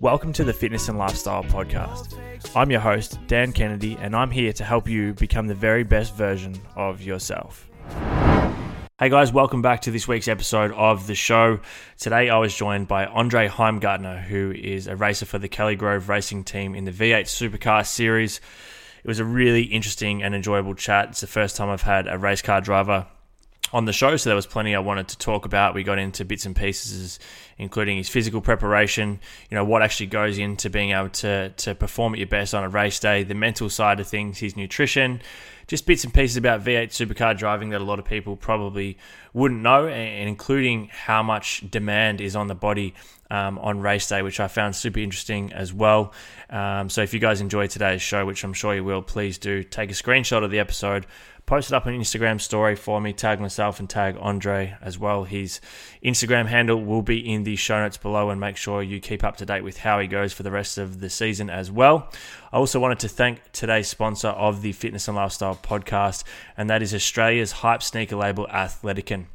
Welcome to the Fitness and Lifestyle Podcast. I'm your host, Dan Kennedy, and I'm here to help you become the very best version of yourself. Hey guys, welcome back to this week's episode of the show. Today I was joined by Andre Heimgartner, who is a racer for the Kelly Grove racing team in the V8 Supercar Series. It was a really interesting and enjoyable chat. It's the first time I've had a race car driver on the show, so there was plenty I wanted to talk about. We got into bits and pieces, including his physical preparation, you know, what actually goes into being able to, to perform at your best on a race day, the mental side of things, his nutrition, just bits and pieces about V8 supercar driving that a lot of people probably wouldn't know, and including how much demand is on the body um, on race day, which I found super interesting as well. Um, so if you guys enjoyed today's show, which I'm sure you will, please do take a screenshot of the episode, post it up on Instagram story for me, tag myself and tag Andre as well. His Instagram handle will be in the show notes below, and make sure you keep up to date with how he goes for the rest of the season as well. I also wanted to thank today's sponsor of the Fitness and Lifestyle podcast, and that is Australia's hype sneaker label Athletikan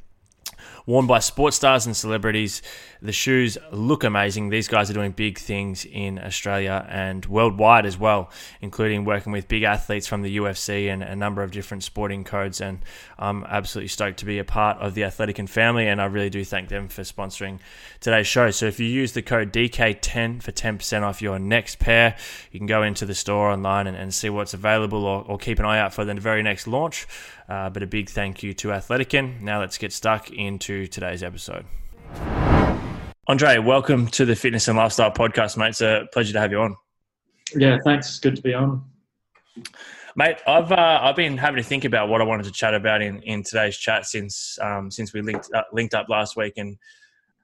worn by sports stars and celebrities. The shoes look amazing. These guys are doing big things in Australia and worldwide as well, including working with big athletes from the UFC and a number of different sporting codes. And I'm absolutely stoked to be a part of the Athletikan family, and I really do thank them for sponsoring today's show. So if you use the code DK10 for 10% off your next pair, you can go into the store online and, and see what's available or, or keep an eye out for the very next launch. Uh, but a big thank you to Athletikan. Now let's get stuck into today's episode. Andre, welcome to the Fitness and Lifestyle Podcast, mate. It's a pleasure to have you on. Yeah, thanks. It's good to be on. Mate, I've uh, I've been having to think about what I wanted to chat about in, in today's chat since um, since we linked up, linked up last week and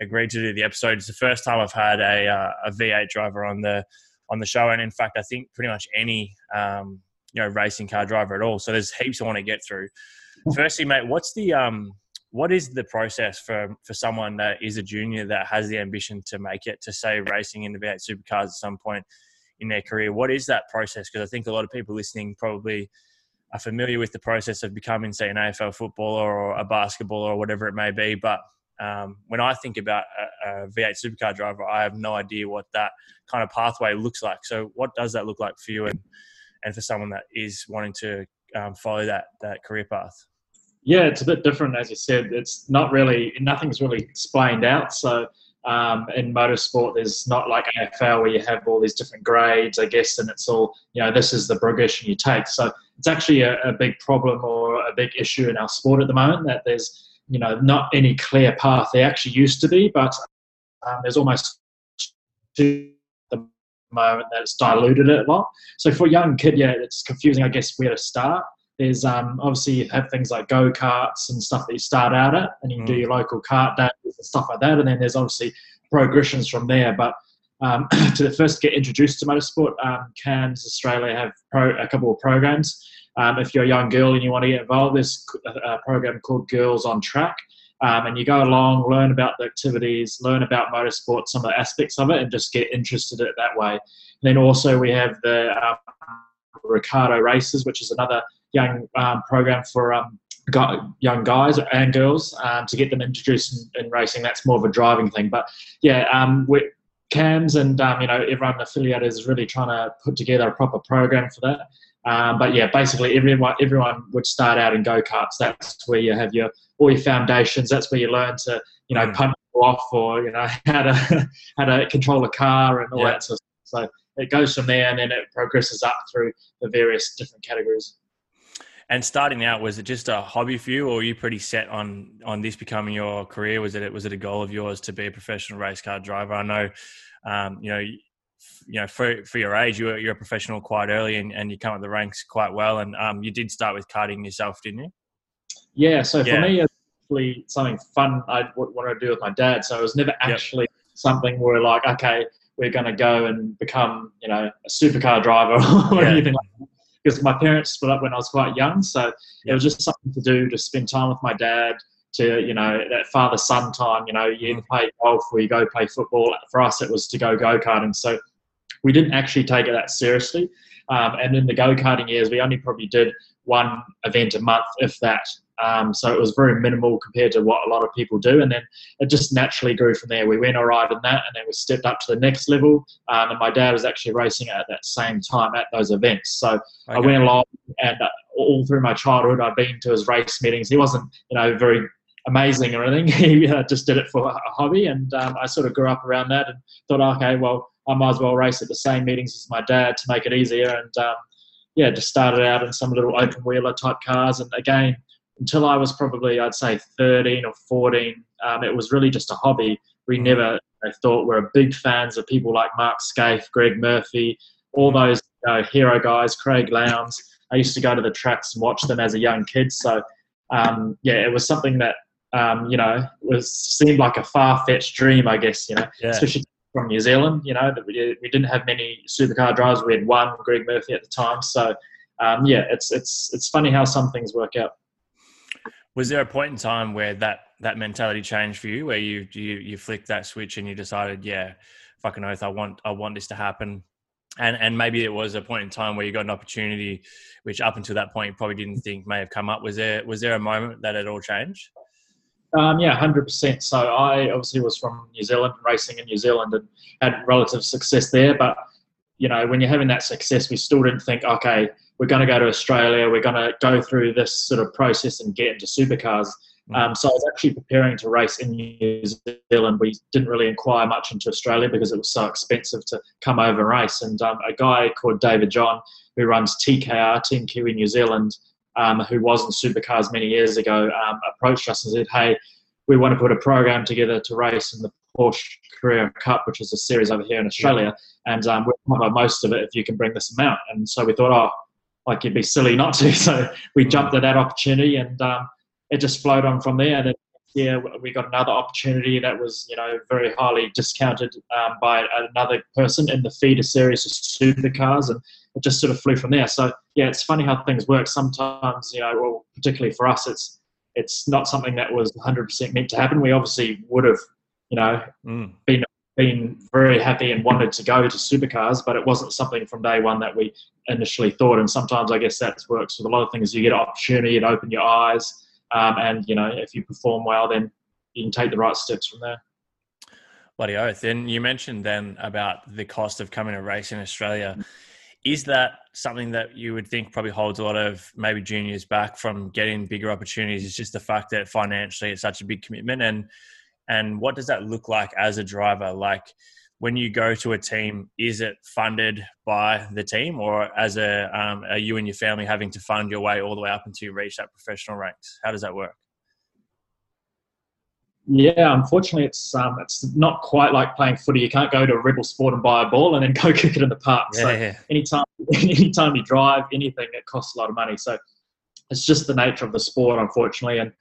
agreed to do the episode. It's the first time I've had a uh, a V8 driver on the on the show, and in fact, I think pretty much any um, you know racing car driver at all. So there's heaps I want to get through. Firstly, mate, what's the um what is the process for for someone that is a junior that has the ambition to make it to say racing in the V8 supercars at some point in their career? What is that process? Because I think a lot of people listening probably are familiar with the process of becoming, say, an AFL footballer or a basketballer or whatever it may be. But um, when I think about a a V8 supercar driver, I have no idea what that kind of pathway looks like. So, what does that look like for you? And and for someone that is wanting to um, follow that that career path? Yeah, it's a bit different, as you said. It's not really nothing's really explained out. So um, in motorsport, there's not like AFL where you have all these different grades, I guess, and it's all you know. This is the progression you take. So it's actually a, a big problem or a big issue in our sport at the moment that there's you know not any clear path. There actually used to be, but um, there's almost two moment that's diluted it a lot. So for a young kid, yeah, it's confusing, I guess, where to start. There's um, obviously you have things like go karts and stuff that you start out at, and you can mm. do your local kart days and stuff like that. And then there's obviously progressions from there. But um, to the first get introduced to motorsport, um, CAMS Australia have pro, a couple of programs. Um, if you're a young girl and you want to get involved, there's a program called Girls on Track, um, and you go along, learn about the activities, learn about motorsport, some of the aspects of it, and just get interested in it that way. And then also we have the um, Ricardo Races, which is another young um, program for um, young guys and girls um, to get them introduced in, in, racing. That's more of a driving thing. But yeah, um, CAMS and you know everyone affiliated is really trying to put together a proper program for that. Um, but yeah, basically everyone everyone would start out in go karts. That's where you have your all your foundations. That's where you learn to you know mm. punch off or you know how to how to control a car and all yeah. that sort of stuff. So it goes from there and then it progresses up through the various different categories. And starting out, was it just a hobby for you, or were you pretty set on on this becoming your career? Was it was it a goal of yours to be a professional race car driver? I know, um, you know, you know, for for your age, you're you're a professional quite early, and, and you come up the ranks quite well. And um, you did start with karting yourself, didn't you? Yeah. So yeah. for me, it's actually something fun I wanted to do with my dad. So it was never actually yep. something where like, okay, we're going to go and become, you know, a supercar driver or yeah. anything like that. Because my parents split up when I was quite young, so it was just something to do to spend time with my dad to you know that father son time you know you either mm. play golf or you go play football for us it was to go go-karting so we didn't actually take it that seriously. Um, and in the go karting years, we only probably did one event a month, if that. Um, so it was very minimal compared to what a lot of people do. And then it just naturally grew from there. We went all right in that, and then we stepped up to the next level. Um, and my dad was actually racing at that same time at those events. So okay. I went along, and uh, all through my childhood, I'd been to his race meetings. He wasn't, you know, very amazing or anything. he uh, just did it for a hobby, and um, I sort of grew up around that and thought, okay, well, I might as well race at the same meetings as my dad to make it easier. And um, yeah, just started out in some little open wheeler type cars. And again, until I was probably, I'd say 13 or 14, um, it was really just a hobby. We mm. never I thought we are big fans of people like Mark Skaife, Greg Murphy, all mm. those uh, hero guys, Craig Lowndes. I used to go to the tracks and watch them as a young kid. So, um, yeah, it was something that, um, you know, was seemed like a far fetched dream, I guess, you know, yeah. especially from New Zealand. You know, that we, we didn't have many supercar drivers. We had one, Greg Murphy, at the time. So, um, yeah, it's it's it's funny how some things work out. Was there a point in time where that that mentality changed for you, where you you you flicked that switch and you decided, yeah, fucking oath, I want I want this to happen, and and maybe it was a point in time where you got an opportunity, which up until that point you probably didn't think may have come up. Was there was there a moment that it all changed? Um, yeah, hundred percent. So I obviously was from New Zealand, racing in New Zealand, and had relative success there. But you know, when you're having that success, we still didn't think, okay, we're going to go to Australia, we're going to go through this sort of process and get into supercars. Mm. Um, so I was actually preparing to race in New Zealand. We didn't really inquire much into Australia because it was so expensive to come over and race. And um, a guy called David John, who runs TKR, Team Kiwi New Zealand, um, who was in supercars many years ago, um, approached us and said, "Hey, we want to put a program together to race in the Porsche Carrera Cup, which is a series over here in Australia, and um, we'll cover most of it if you can bring this amount." And so we thought, "Oh, like it'd be silly not to." So we jumped at that opportunity, and um, it just flowed on from there. And then yeah, we got another opportunity that was, you know, very highly discounted um, by another person in the feeder series of supercars, and it just sort of flew from there. So yeah, it's funny how things work. Sometimes, you know, well, particularly for us, it's it's not something that was 100% meant to happen. We obviously would have, you know, mm. been been very happy and wanted to go to supercars, but it wasn't something from day one that we initially thought. And sometimes I guess that works with a lot of things. You get an opportunity, it open your eyes, um, and you know, if you perform well, then you can take the right steps from there. Bloody oath. And you mentioned then about the cost of coming to race in Australia. Is that something that you would think probably holds a lot of maybe juniors back from getting bigger opportunities? Is just the fact that financially it's such a big commitment, and and what does that look like as a driver? Like when you go to a team, is it funded by the team, or as a um, are you and your family having to fund your way all the way up until you reach that professional ranks? How does that work? Yeah, unfortunately, it's um, it's not quite like playing footy. You can't go to a rebel sport and buy a ball and then go kick it in the park. Yeah, so yeah. anytime anytime you drive anything, it costs a lot of money. So it's just the nature of the sport, unfortunately. And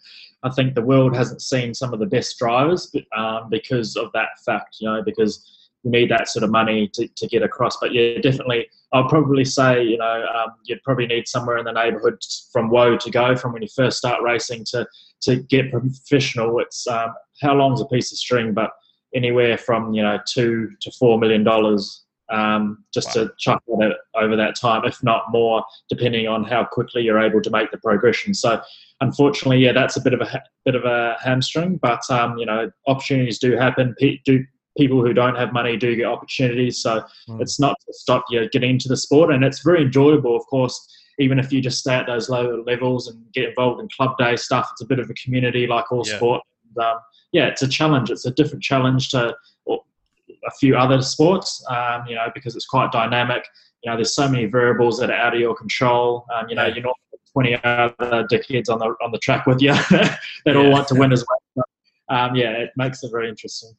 I think the world hasn't seen some of the best drivers um, because of that fact. You know, because you need that sort of money to, to get across. But yeah, definitely, I'll probably say, you know, um, you'd probably need somewhere in the neighbourhood from woe to go from when you first start racing to to get professional. It's um, how long's a piece of string, but anywhere from you know two to four million dollars um, just wow. to chuck it over that time, if not more, depending on how quickly you're able to make the progression. So, unfortunately, yeah, that's a bit of a bit of a hamstring. But um, you know, opportunities do happen. P- do people who don't have money do get opportunities. So mm. it's not to stop you getting into the sport, and it's very enjoyable, of course. Even if you just stay at those lower levels and get involved in club day stuff, it's a bit of a community like all yeah. sport. And, um, yeah, it's a challenge. It's a different challenge to a few other sports, um, you know, because it's quite dynamic. You know, there's so many variables that are out of your control. Um, you know, you're not 20 other dickheads on the on the track with you that yeah. all want to win as well. Um, yeah, it makes it very interesting.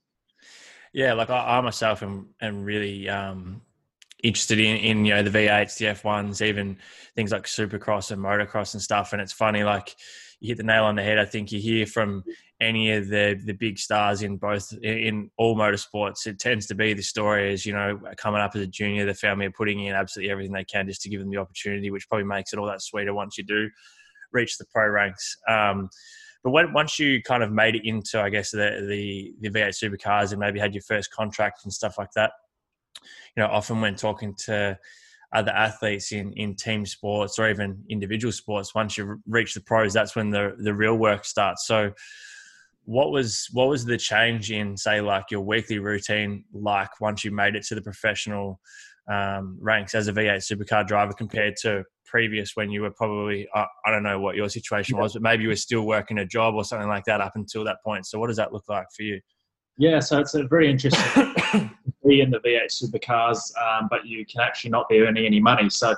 Yeah, like I, I myself am, am really um, interested in, in you know the V8s, the F1s, even things like Supercross and motocross and stuff. And it's funny, like you hit the nail on the head. I think you hear from any of the the big stars in both in all motorsports, it tends to be the story is you know coming up as a junior, the family are putting in absolutely everything they can just to give them the opportunity, which probably makes it all that sweeter once you do reach the pro ranks. Um, but when, once you kind of made it into, I guess the, the the V8 supercars and maybe had your first contract and stuff like that, you know, often when talking to other athletes in in team sports or even individual sports. Once you reach the pros, that's when the the real work starts. So, what was what was the change in say like your weekly routine like once you made it to the professional um, ranks as a V8 supercar driver compared to previous when you were probably uh, I don't know what your situation was, but maybe you were still working a job or something like that up until that point. So, what does that look like for you? Yeah, so it's a very interesting be in the V8 supercars, um, but you can actually not be earning any money. So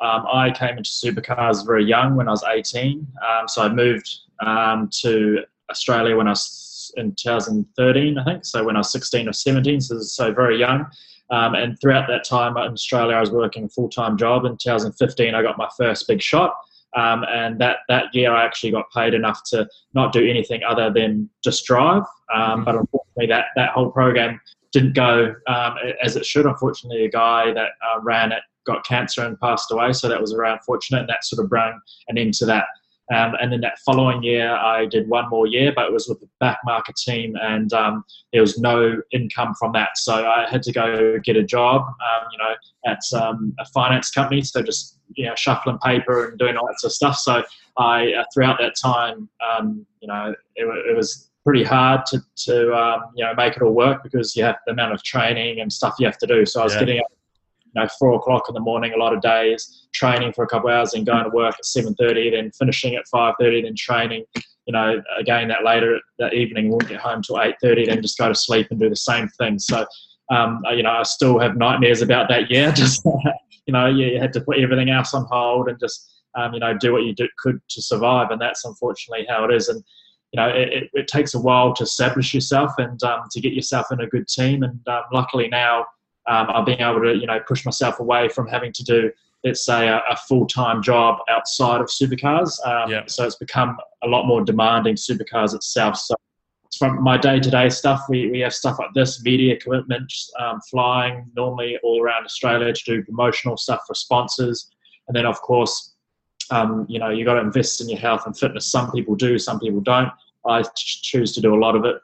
um, I came into supercars very young when I was 18. Um, so I moved um, to Australia when I was in 2013, I think. So when I was 16 or 17, so, so very young. Um, and throughout that time in Australia, I was working a full time job. In 2015, I got my first big shot. Um, and that, that year, I actually got paid enough to not do anything other than just drive. Um, mm-hmm. but unfortunately, that, that whole program didn't go um, as it should. Unfortunately, a guy that uh, ran it got cancer and passed away, so that was very unfortunate, and that sort of brought an end to that. Um, and then that following year, I did one more year, but it was with the back market team, and um, there was no income from that. So I had to go get a job, um, you know, at a finance company. So just you know, shuffling paper and doing all that sort of stuff. So I, uh, throughout that time, um, you know, it, it, was pretty hard to, to um, you know, make it all work because you have the amount of training and stuff you have to do. So I was yeah. getting up you know, four o'clock in the morning a lot of days, training for a couple of hours, and going to work at seven thirty, then finishing at five thirty, then training. You know, again that later that evening, won't get home till eight thirty, then just go to sleep and do the same thing. So, um, you know, I still have nightmares about that year. Just you know, you had to put everything else on hold and just um, you know do what you do, could to survive, and that's unfortunately how it is. And you know, it, it takes a while to establish yourself and um, to get yourself in a good team. And um, luckily now um, I've been able to, you know, push myself away from having to do, let's say, a, a full-time job outside of supercars. Um, yeah. So it's become a lot more demanding supercars itself. So from my day-to-day stuff, we, we have stuff like this, media commitments, um, flying normally all around Australia to do promotional stuff for sponsors. And then, of course, um, you know, you got to invest in your health and fitness. Some people do, some people don't. I choose to do a lot of it.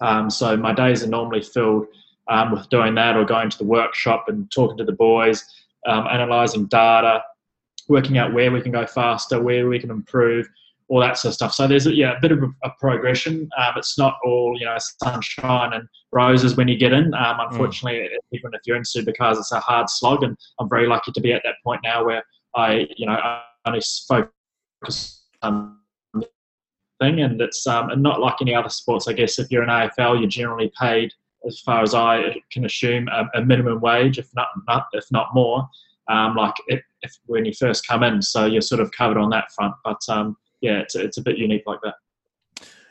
Um, so my days are normally filled um, with doing that or going to the workshop and talking to the boys, um, analysing data, working out where we can go faster, where we can improve, all that sort of stuff. So there's a, yeah, a bit of a, a progression. Um, it's not all you know sunshine and roses when you get in. Um, mm. unfortunately, mm. even if you're in supercars, it's a hard slog, and I'm very lucky to be at that point now where I you know I only focus on thing, and it's um, and not like any other sports. I guess if you're an AFL, you're generally paid as far as I can assume, a, a minimum wage, if not, not if not more, um, like if, if, when you first come in. So you're sort of covered on that front. But um, yeah, it's, it's a bit unique like that.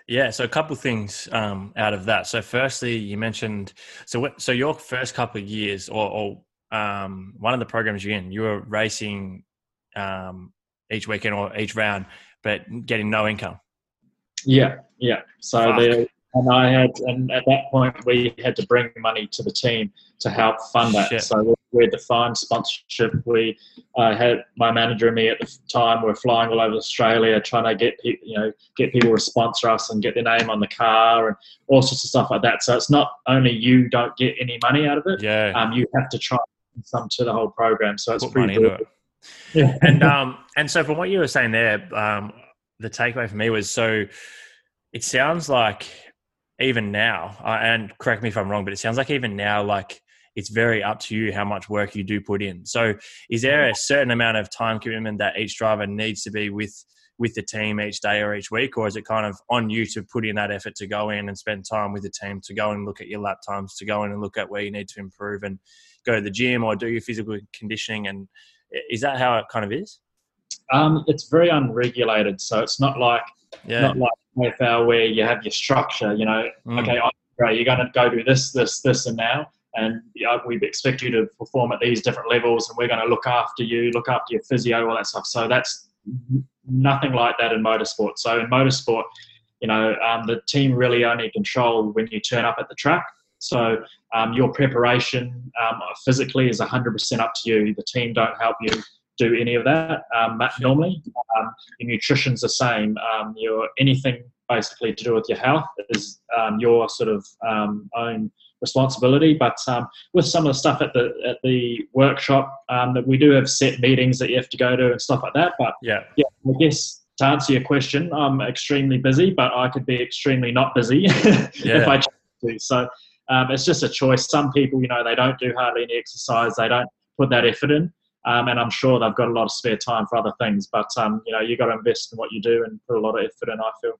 Yeah, so a couple things um, out of that. So, firstly, you mentioned so what, so your first couple of years, or, or um, one of the programs you're in, you were racing um, each weekend or each round, but getting no income. Yeah, yeah. So the and I had, and at that point, we had to bring money to the team to help fund that. Shit. So we had to find sponsorship. We uh, had my manager and me at the time. were flying all over Australia, trying to get you know get people to sponsor us and get their name on the car and all sorts of stuff like that. So it's not only you don't get any money out of it. Yeah. Um, you have to try some to the whole program. So it's Put pretty good. Yeah. and um, and so from what you were saying there, um, the takeaway for me was so. It sounds like even now, uh, and correct me if I'm wrong, but it sounds like even now, like it's very up to you how much work you do put in. So, is there a certain amount of time commitment that each driver needs to be with with the team each day or each week, or is it kind of on you to put in that effort to go in and spend time with the team, to go and look at your lap times, to go in and look at where you need to improve, and go to the gym or do your physical conditioning? And is that how it kind of is? Um, it's very unregulated, so it's not like yeah. not like AFL where you have your structure. You know, mm. okay, great, you're going to go do this, this, this, and now, and you know, we expect you to perform at these different levels, and we're going to look after you, look after your physio, all that stuff. So that's nothing like that in motorsport. So in motorsport, you know, um, the team really only control when you turn up at the track. So um, your preparation um, physically is 100% up to you. The team don't help you do any of that um, normally. Um, your nutrition's the same. Um, your anything basically to do with your health is um, your sort of um, own responsibility. But um, with some of the stuff at the at the workshop, um, that we do have set meetings that you have to go to and stuff like that. But yeah, yeah, I guess to answer your question, I'm extremely busy, but I could be extremely not busy yeah. if I choose to. So um, it's just a choice. Some people, you know, they don't do hardly any exercise. They don't put that effort in. Um, and I'm sure they've got a lot of spare time for other things. But um, you know, you got to invest in what you do and put a lot of effort in. I feel.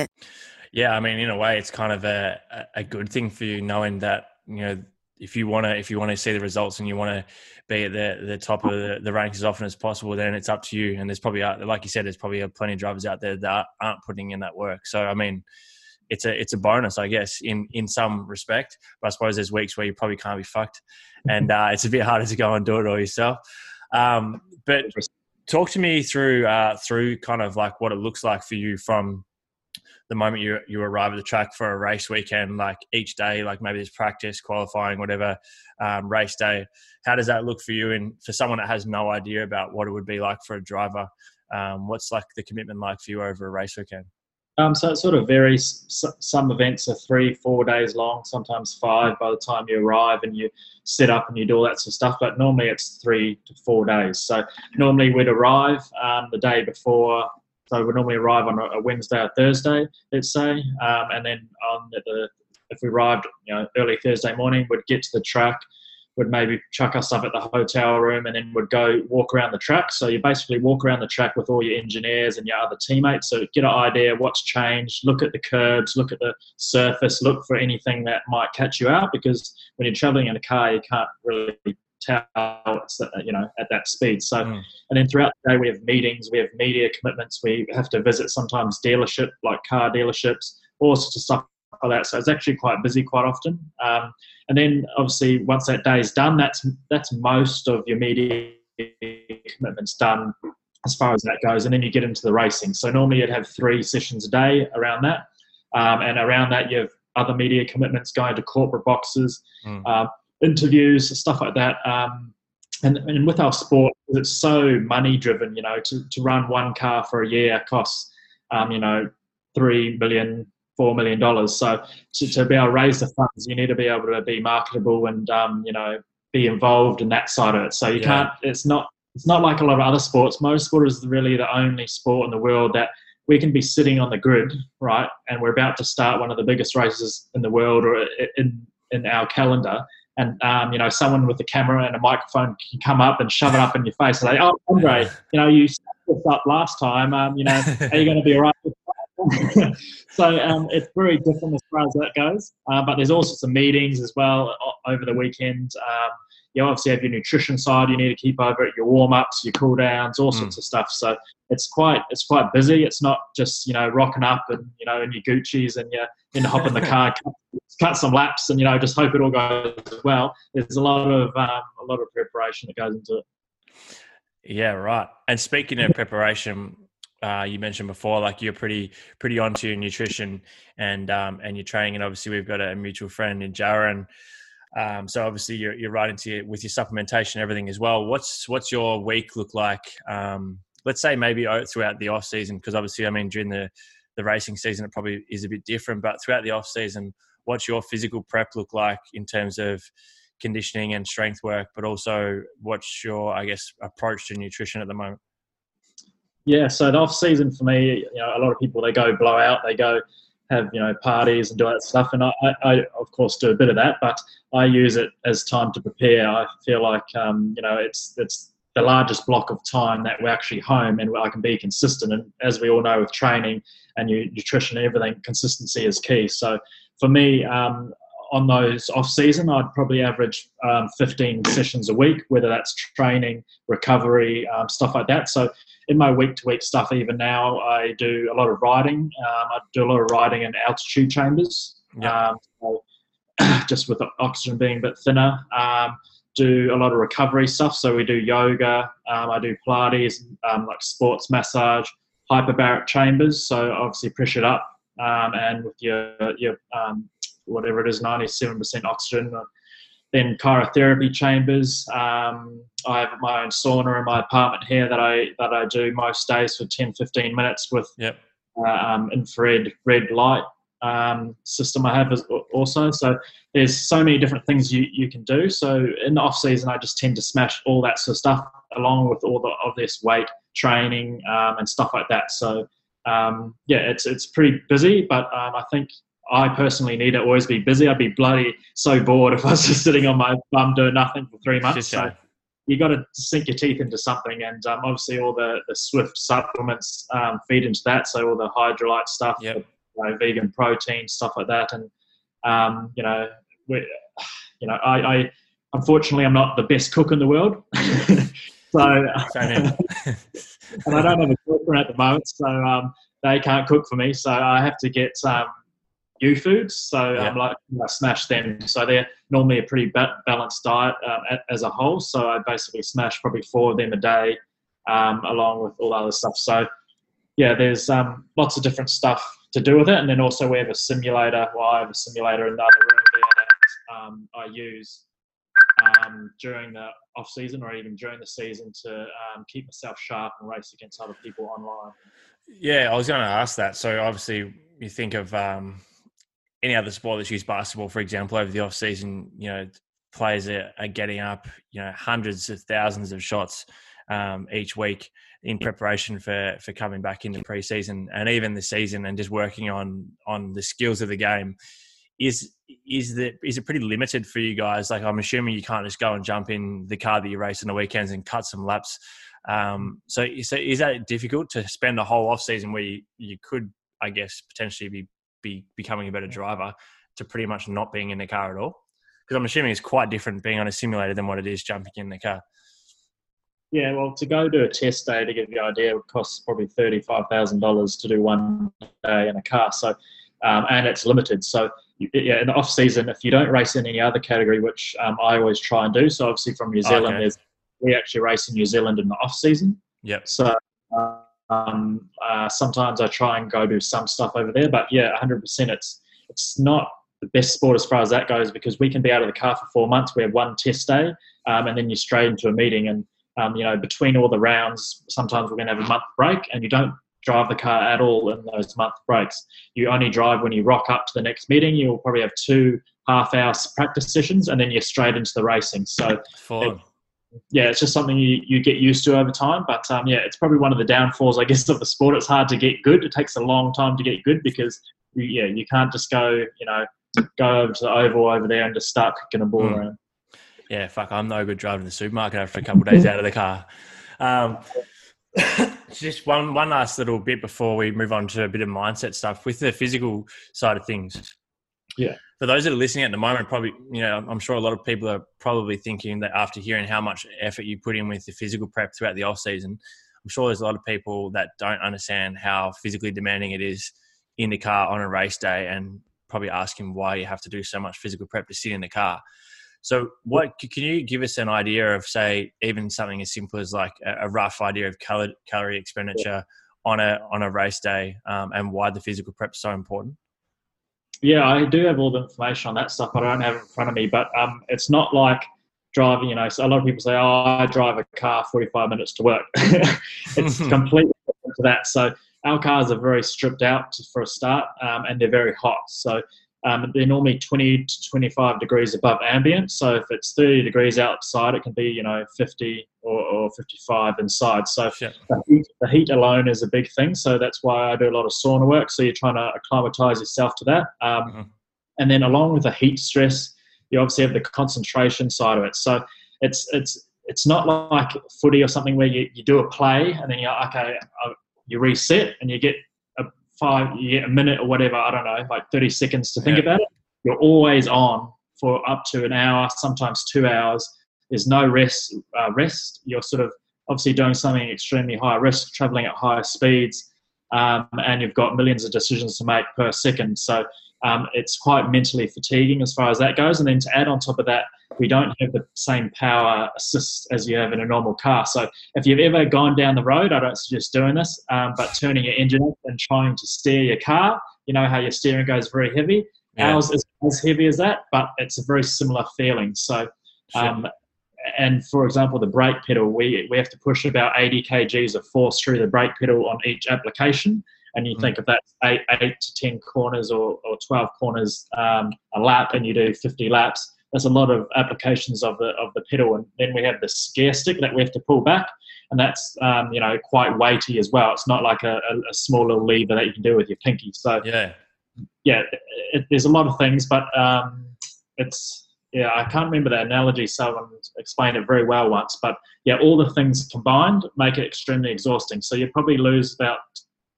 Yeah, I mean, in a way, it's kind of a a good thing for you, knowing that you know if you want to if you want to see the results and you want to be at the the top of the, the ranks as often as possible, then it's up to you. And there's probably uh, like you said, there's probably plenty of drivers out there that aren't putting in that work. So I mean, it's a it's a bonus, I guess, in in some respect. But I suppose there's weeks where you probably can't be fucked, and uh, it's a bit harder to go and do it all yourself. Um, but talk to me through uh, through kind of like what it looks like for you from the moment you you arrive at the track for a race weekend, like each day, like maybe there's practice, qualifying, whatever, um, race day. How does that look for you? And for someone that has no idea about what it would be like for a driver, um, what's like the commitment like for you over a race weekend? Um, so it sort of varies. Some events are three, four days long, sometimes five by the time you arrive and you set up and you do all that sort of stuff. But normally it's three to four days. So normally we'd arrive um, the day before so we normally arrive on a Wednesday or Thursday, let's say, um, and then on the if we arrived, you know, early Thursday morning, we'd get to the track, would maybe chuck us up at the hotel room, and then we'd go walk around the track. So you basically walk around the track with all your engineers and your other teammates. So get an idea what's changed. Look at the curbs, look at the surface, look for anything that might catch you out. Because when you're traveling in a car, you can't really towers, you know, at that speed. So, mm. and then throughout the day we have meetings, we have media commitments, we have to visit sometimes dealership, like car dealerships, all sorts of stuff like that. So it's actually quite busy quite often. Um, and then obviously once that day is done, that's that's most of your media commitments done as far as that goes. And then you get into the racing. So normally you'd have three sessions a day around that. Um, and around that you have other media commitments going to corporate boxes. Mm. Interviews, stuff like that. Um, and, and with our sport, it's so money driven, you know, to, to run one car for a year costs, um, you know, three million, four million dollars. So to, to be able to raise the funds, you need to be able to be marketable and, um, you know, be involved in that side of it. So you yeah. can't, it's not, it's not like a lot of other sports. Motorsport is really the only sport in the world that we can be sitting on the grid, right? And we're about to start one of the biggest races in the world or in, in our calendar and um, you know someone with a camera and a microphone can come up and shove it up in your face and say, "Oh, Andre, you know you set this up last time. Um, you know, are you going to be all right?" so um, it's very different as far as that goes. Uh, but there's all sorts of meetings as well over the weekend. Um, you obviously have your nutrition side you need to keep over it, your warm ups, your cool downs, all sorts mm. of stuff. So it's quite it's quite busy. It's not just you know rocking up and you know in your Gucci's and you in hop in the car, cut, some laps, and you know just hope it all goes well. There's a lot of um, a lot of preparation that goes into it. Yeah, right. And speaking of preparation, uh, you mentioned before, like you're pretty pretty onto your nutrition and um, and your training, and obviously we've got a mutual friend in Jaron um, so obviously you're, you're right into your, with your supplementation, everything as well. What's what's your week look like? Um, let's say maybe throughout the off season, because obviously I mean during the the racing season it probably is a bit different, but throughout the off season, what's your physical prep look like in terms of conditioning and strength work, but also what's your I guess approach to nutrition at the moment? Yeah, so the off season for me, you know, a lot of people they go blow out, they go have you know parties and do that stuff and I, I, of course do a bit of that but I use it as time to prepare I feel like um, you know it's it's the largest block of time that we're actually home and I can be consistent and as we all know with training and your nutrition and everything consistency is key so for me um, on those off season, I'd probably average um, 15 sessions a week, whether that's training, recovery, um, stuff like that. So in my week to week stuff, even now, I do a lot of riding. Um, I do a lot of riding in altitude chambers, Yeah. um, so just with the oxygen being a bit thinner. Um, do a lot of recovery stuff. So we do yoga. Um, I do Pilates, um, like sports massage, hyperbaric chambers. So obviously pressured up, um, and with your your um, whatever it is, ninety seven percent oxygen. Then cryotherapy chambers. Um, I have my own sauna in my apartment here that I that I do most days for 10, 15 minutes with Yep. uh, um, infrared red light um, system I have as also. So there's so many different things you, you can do. So in the off season, I just tend to smash all that sort of stuff along with all the obvious weight training um, and stuff like that. So um, yeah, it's it's pretty busy, but um, I think I personally need to always be busy. I'd be bloody so bored if I was just sitting on my bum doing nothing for three months. So you got to sink your teeth into something, and um, obviously all the, the Swift supplements um, feed into that. So all the hydrolyte stuff, Yep. you know, vegan protein stuff like that, and um, you know, we, you know, I, I unfortunately I'm not the best cook in the world, so and I don't have a at the moment, so um, they can't cook for me. So I have to get um, Youfoodz. So Yeah. I'm like, I smash them. So they're normally a pretty ba- balanced diet um, as a whole. So I basically smash probably four of them a day, um, along with all other stuff. So yeah, there's um, lots of different stuff to do with it. And then also we have a simulator. Well, I have a simulator in the other room there that um, I use um, during the off season or even during the season to um, keep myself sharp and race against other people online. Yeah, I was going to ask that. So obviously, you think of um, any other sport that's used basketball, for example, over the off season. You know, players are, are getting up, you know, hundreds of thousands of shots um, each week in preparation for for coming back into preseason and even the season, and just working on on the skills of the game. Is is that is it pretty limited for you guys? Like I'm assuming you can't just go and jump in the car that you race on the weekends and cut some laps. Um, so, so is that difficult to spend a whole off season where you, you could, I guess, potentially be, be becoming a better driver to pretty much not being in the car at all? Because I'm assuming it's quite different being on a simulator than what it is jumping in the car. Yeah, well, to go do a test day, to you an idea, it costs probably thirty-five thousand dollars to do one day in a car. So, um, and it's limited. So, yeah, in the off season, if you don't race in any other category, which um, I always try and do, so obviously from New Zealand, Okay. we actually race in New Zealand in the off season. Yep. So um, uh, sometimes I try and go do some stuff over there, but yeah, 100%. It's it's not the best sport as far as that goes because we can be out of the car for four months. We have one test day, um, and then you're straight into a meeting. And um, you know, between all the rounds, sometimes we're going to have a month break, and you don't drive the car at all in those month breaks. You only drive when you rock up to the next meeting. You'll probably have two half-hour practice sessions, and then you're straight into the racing. So Fine. yeah, it's just something you, you get used to over time. But um, yeah, it's probably one of the downfalls, I guess, of the sport. It's hard to get good. It takes a long time to get good because you, yeah, you can't just go, you know, go over to the oval over there and just start kicking a ball Mm. around. Yeah, fuck, I'm no good driving the supermarket after a couple of days out of the car. Um, just one one last little bit before we move on to a bit of mindset stuff with the physical side of things. Yeah. For those that are listening at the moment, probably you know, I'm sure a lot of people are probably thinking that after hearing how much effort you put in with the physical prep throughout the off season, I'm sure there's a lot of people that don't understand how physically demanding it is in the car on a race day, and probably asking why you have to do so much physical prep to sit in the car. So, what can you give us an idea of, say, even something as simple as like a, rough idea of calorie, calorie expenditure on a on a race day, um, and why the physical prep is so important? Yeah, I do have all the information on that stuff, but I don't have it in front of me. But um, it's not like driving, you know, so a lot of people say, oh, I drive a car 45 minutes to work. it's completely different to that. So our cars are very stripped out for a start, um, and they're very hot. So um, they're normally 20 to 25 degrees above ambient. So if it's 30 degrees outside, it can be, you know, 50 or, or 55 inside. So Shit. the heat, the heat alone is a big thing. So that's why I do a lot of sauna work. So you're trying to acclimatize yourself to that. Um, Mhm. And then along with the heat stress, you obviously have the concentration side of it. So it's it's it's not like footy or something where you, you do a play and then you're okay, uh, you reset and you get five, get a minute or whatever. I don't know, like 30 seconds to think Yeah. about it. you're always on for up to an hour, sometimes two hours. There's no rest. Uh, rest. You're sort of obviously doing something extremely high risk, traveling at higher speeds, um, and you've got millions of decisions to make per second. So um, it's quite mentally fatiguing as far as that goes. And then to add on top of that, we don't have the same power assist as you have in a normal car. So if you've ever gone down the road, I don't suggest doing this, um, but turning your engine up and trying to steer your car, you know how your steering goes very heavy. Yeah. Ours is as heavy as that, but it's a very similar feeling. So, um, and for example, the brake pedal, we, we have to push about 80 kgs of force through the brake pedal on each application and you mm. think if that's eight, eight to 10 corners or, or 12 corners um, a lap and you do 50 laps, there's a lot of applications of the, of the pedal. And then we have the scare stick that we have to pull back. And that's, um, you know, quite weighty as well. It's not like a, a, small little lever that you can do with your pinky. So, yeah, yeah, it, there's a lot of things, but um, it's, yeah, I can't remember that analogy. Someone explained it very well once, but yeah, all the things combined make it extremely exhausting. So you probably lose about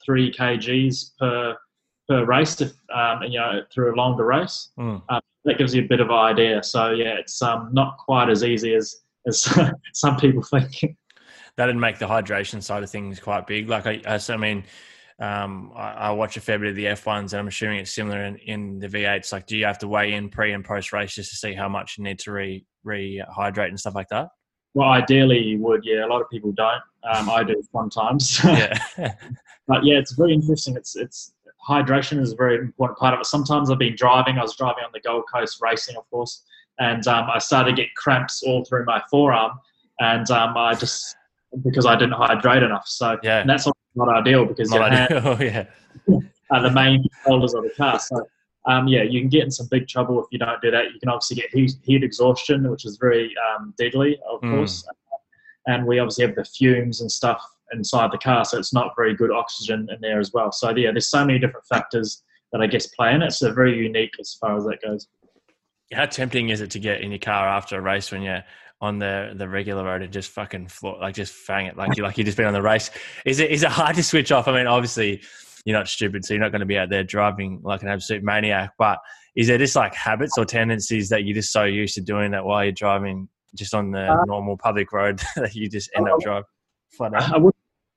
three kgs per per race, if, um, you know, through a longer race. Mm. Um, that gives you a bit of an idea. So yeah, it's um, not quite as easy as as some people think. That'd make the hydration side of things quite big. Like I, I mean, um, I, I, watch a fair bit of the F1s, and I'm assuming it's similar in, in the V8s. Like, do you have to weigh in pre and post race just to see how much you need to re rehydrate and stuff like that? Well, ideally you would. Yeah, a lot of people don't. Um, I do sometimes. Yeah. but yeah, it's very interesting. It's it's hydration is a very important part of it. Sometimes I've been driving. I was driving on the Gold Coast racing, of course, and um, I started to get cramps all through my forearm, and um, I just because I didn't hydrate enough. So yeah, that's not ideal because not ideal, yeah. are the main holders of the car. So um, yeah, you can get in some big trouble if you don't do that. You can obviously get heat, heat exhaustion, which is very um, deadly, of mm. course. And we obviously have the fumes and stuff inside the car, so it's not very good oxygen in there as well. So yeah, there's so many different factors that I guess play in it. So very unique as far as that goes. How tempting is it to get in your car after a race when you're on the the regular road and just fucking floor, like just fang it like you like you just been on the race? Is it is it hard to switch off? I mean, obviously you're not stupid, so you're not going to be out there driving like an absolute maniac. But is there just like habits or tendencies that you're just so used to doing that while you're driving just on the uh, normal public road that you just end up driving flat out? I would,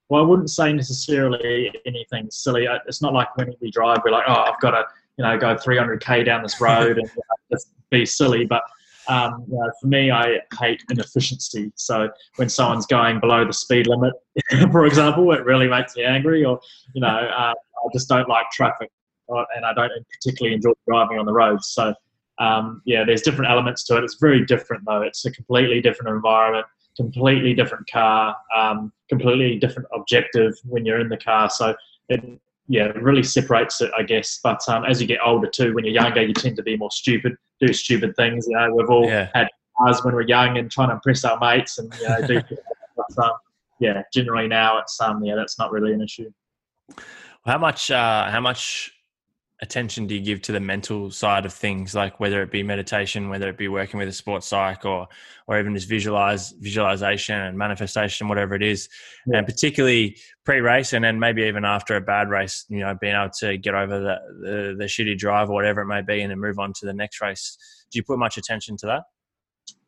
well, I wouldn't say necessarily anything silly. It's not like when we drive, we're like, oh, I've got to, you know, go 300k down this road and just be silly. But um, you know, for me, I hate inefficiency. So when someone's going below the speed limit, for example, it really makes me angry. Or you know, uh, I just don't like traffic, and I don't particularly enjoy driving on the roads. So um, yeah, there's different elements to it. It's very different though. It's a completely different environment, completely different car, um, completely different objective when you're in the car. So it yeah, it really separates it, I guess. But um, as you get older too, when you're younger, you tend to be more stupid, do stupid things. You know, we've all yeah. had cars when we're young and trying to impress our mates, and you know, do. but, um, yeah, generally now it's um, yeah, that's not really an issue. How much? Uh, how much attention do you give to the mental side of things? Like whether it be meditation whether it be working with a sports psych or or even just visualize visualization and manifestation whatever it is. Yeah. and particularly pre-race and then maybe even after a bad race you know being able to get over the, the, the shitty drive or whatever it may be and then move on to the next race. Do you put much attention to that?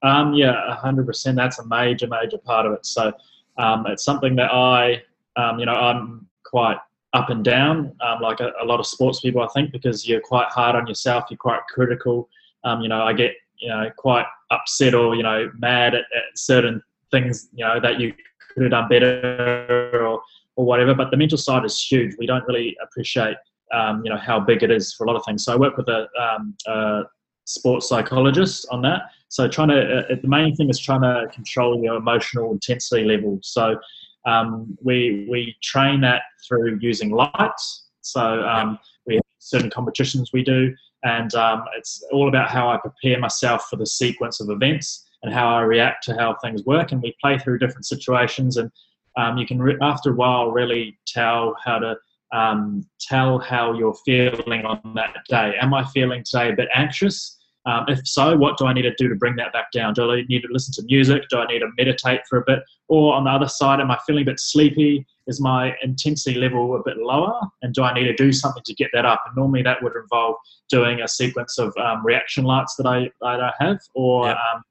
Um, yeah 100% that's a major major part of it. So um, it's something that i um, you know i'm quite up and down, um, like a, a, lot of sports people, I think, because you're quite hard on yourself. You're quite critical. Um, you know, I get you know quite upset or you know mad at, at, certain things. You know that you could have done better or or whatever. But the mental side is huge. We don't really appreciate um, you know how big it is for a lot of things. So I work with a, um, a sports psychologist on that. So trying to uh, the main thing is trying to control your emotional intensity level. So um, we we train that through using lights. So um, we have certain competitions we do, and um, it's all about how I prepare myself for the sequence of events and how I react to how things work. And we play through different situations, and um, you can re- after a while really tell how to um, tell how you're feeling on that day. Am I feeling today a bit anxious? Um, if so, what do I need to do to bring that back down? Do I need to listen to music? Do I need to meditate for a bit? Or on the other side, am I feeling a bit sleepy? is my intensity level a bit lower, and do I need to do something to get that up? And normally that would involve doing a sequence of um, reaction lights that I, that I have, or yep. um,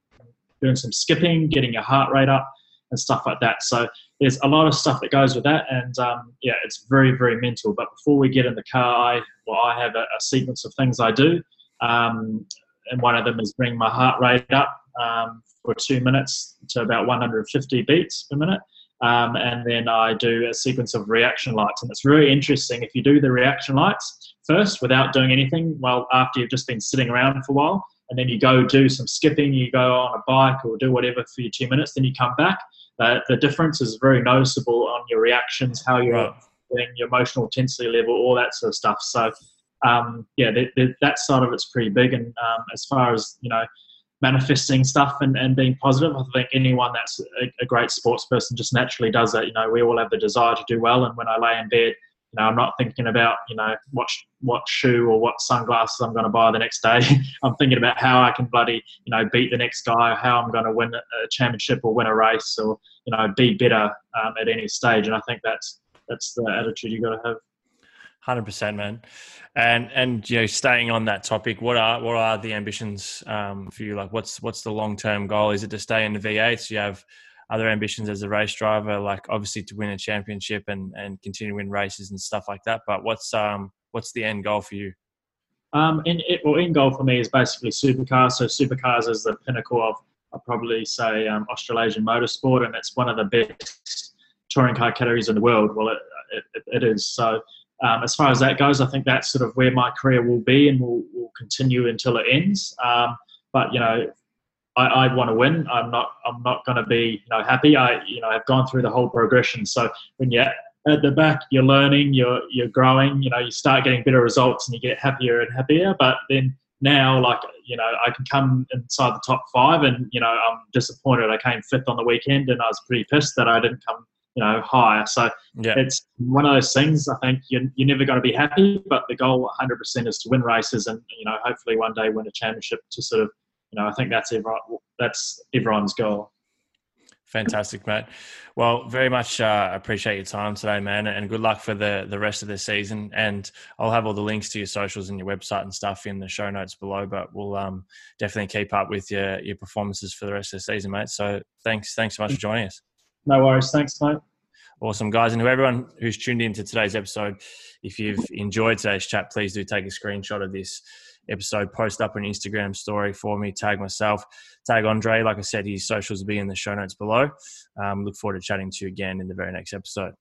doing some skipping, getting your heart rate up, and stuff like that. So there's a lot of stuff that goes with that, and um, yeah, it's very very mental. But before we get in the car, I well I have a, a sequence of things I do, um, and one of them is bring my heart rate up um, for two minutes to about 150 beats per minute. Um, and then I do a sequence of reaction lights. And it's really interesting if you do the reaction lights first without doing anything, well, after you've just been sitting around for a while, and then you go do some skipping, you go on a bike or do whatever for your two minutes, then you come back. Uh, the difference is very noticeable on your reactions, how you're right. doing, your emotional intensity level, all that sort of stuff. So, um, yeah, that side of it's pretty big. And um, as far as, you know, manifesting stuff and, and being positive. I think anyone that's a, a, great sports person just naturally does that. You know, we all have the desire to do well. And when I lay in bed, you know, I'm not thinking about, you know, what, what shoe or what sunglasses I'm going to buy the next day. I'm thinking about how I can bloody, you know, beat the next guy, how I'm going to win a championship or win a race or, you know, be better um, at any stage. And I think that's, that's the attitude you got to have. Hundred percent, man. And and you know, staying on that topic, what are what are the ambitions um, for you? Like, what's what's the long term goal? Is it to stay in the V8? you have other ambitions as a race driver, like obviously to win a championship and and continue to win races and stuff like that. But what's um what's the end goal for you? Um, in it, well, end goal for me is basically supercars. So supercars is the pinnacle of I'd probably say um, Australasian motorsport, and it's one of the best touring car categories in the world. Well, it, it, it is so um, as far as that goes, I think that's sort of where my career will be and will, will continue until it ends. Um, but you know, I, I want to win. I'm not. I'm not going to be you know happy. I you know I've gone through the whole progression. So when you're at the back, you're learning, you're you're growing. You know, you start getting better results and you get happier and happier. But then now, like you know, I can come inside the top five, and you know, I'm disappointed. I came fifth on the weekend, and I was pretty pissed that I didn't come you know higher. So yeah. it's one of those things. I think you're, you're never going to be happy, but the goal 100% is to win races and you know hopefully one day win a championship. To sort of you know I think that's everyone that's everyone's goal. Fantastic, mate. Well, very much uh, appreciate your time today, man, and good luck for the the rest of the season. And I'll have all the links to your socials and your website and stuff in the show notes below. But we'll um, definitely keep up with your your performances for the rest of the season, mate. So thanks, thanks so much for joining us. No worries. Thanks, mate. Awesome, guys. And to everyone who's tuned in to today's episode, if you've enjoyed today's chat, please do take a screenshot of this episode, post up an Instagram story for me, tag myself, tag Andre. Like I said, his socials will be in the show notes below. Um, look forward to chatting to you again in the very next episode.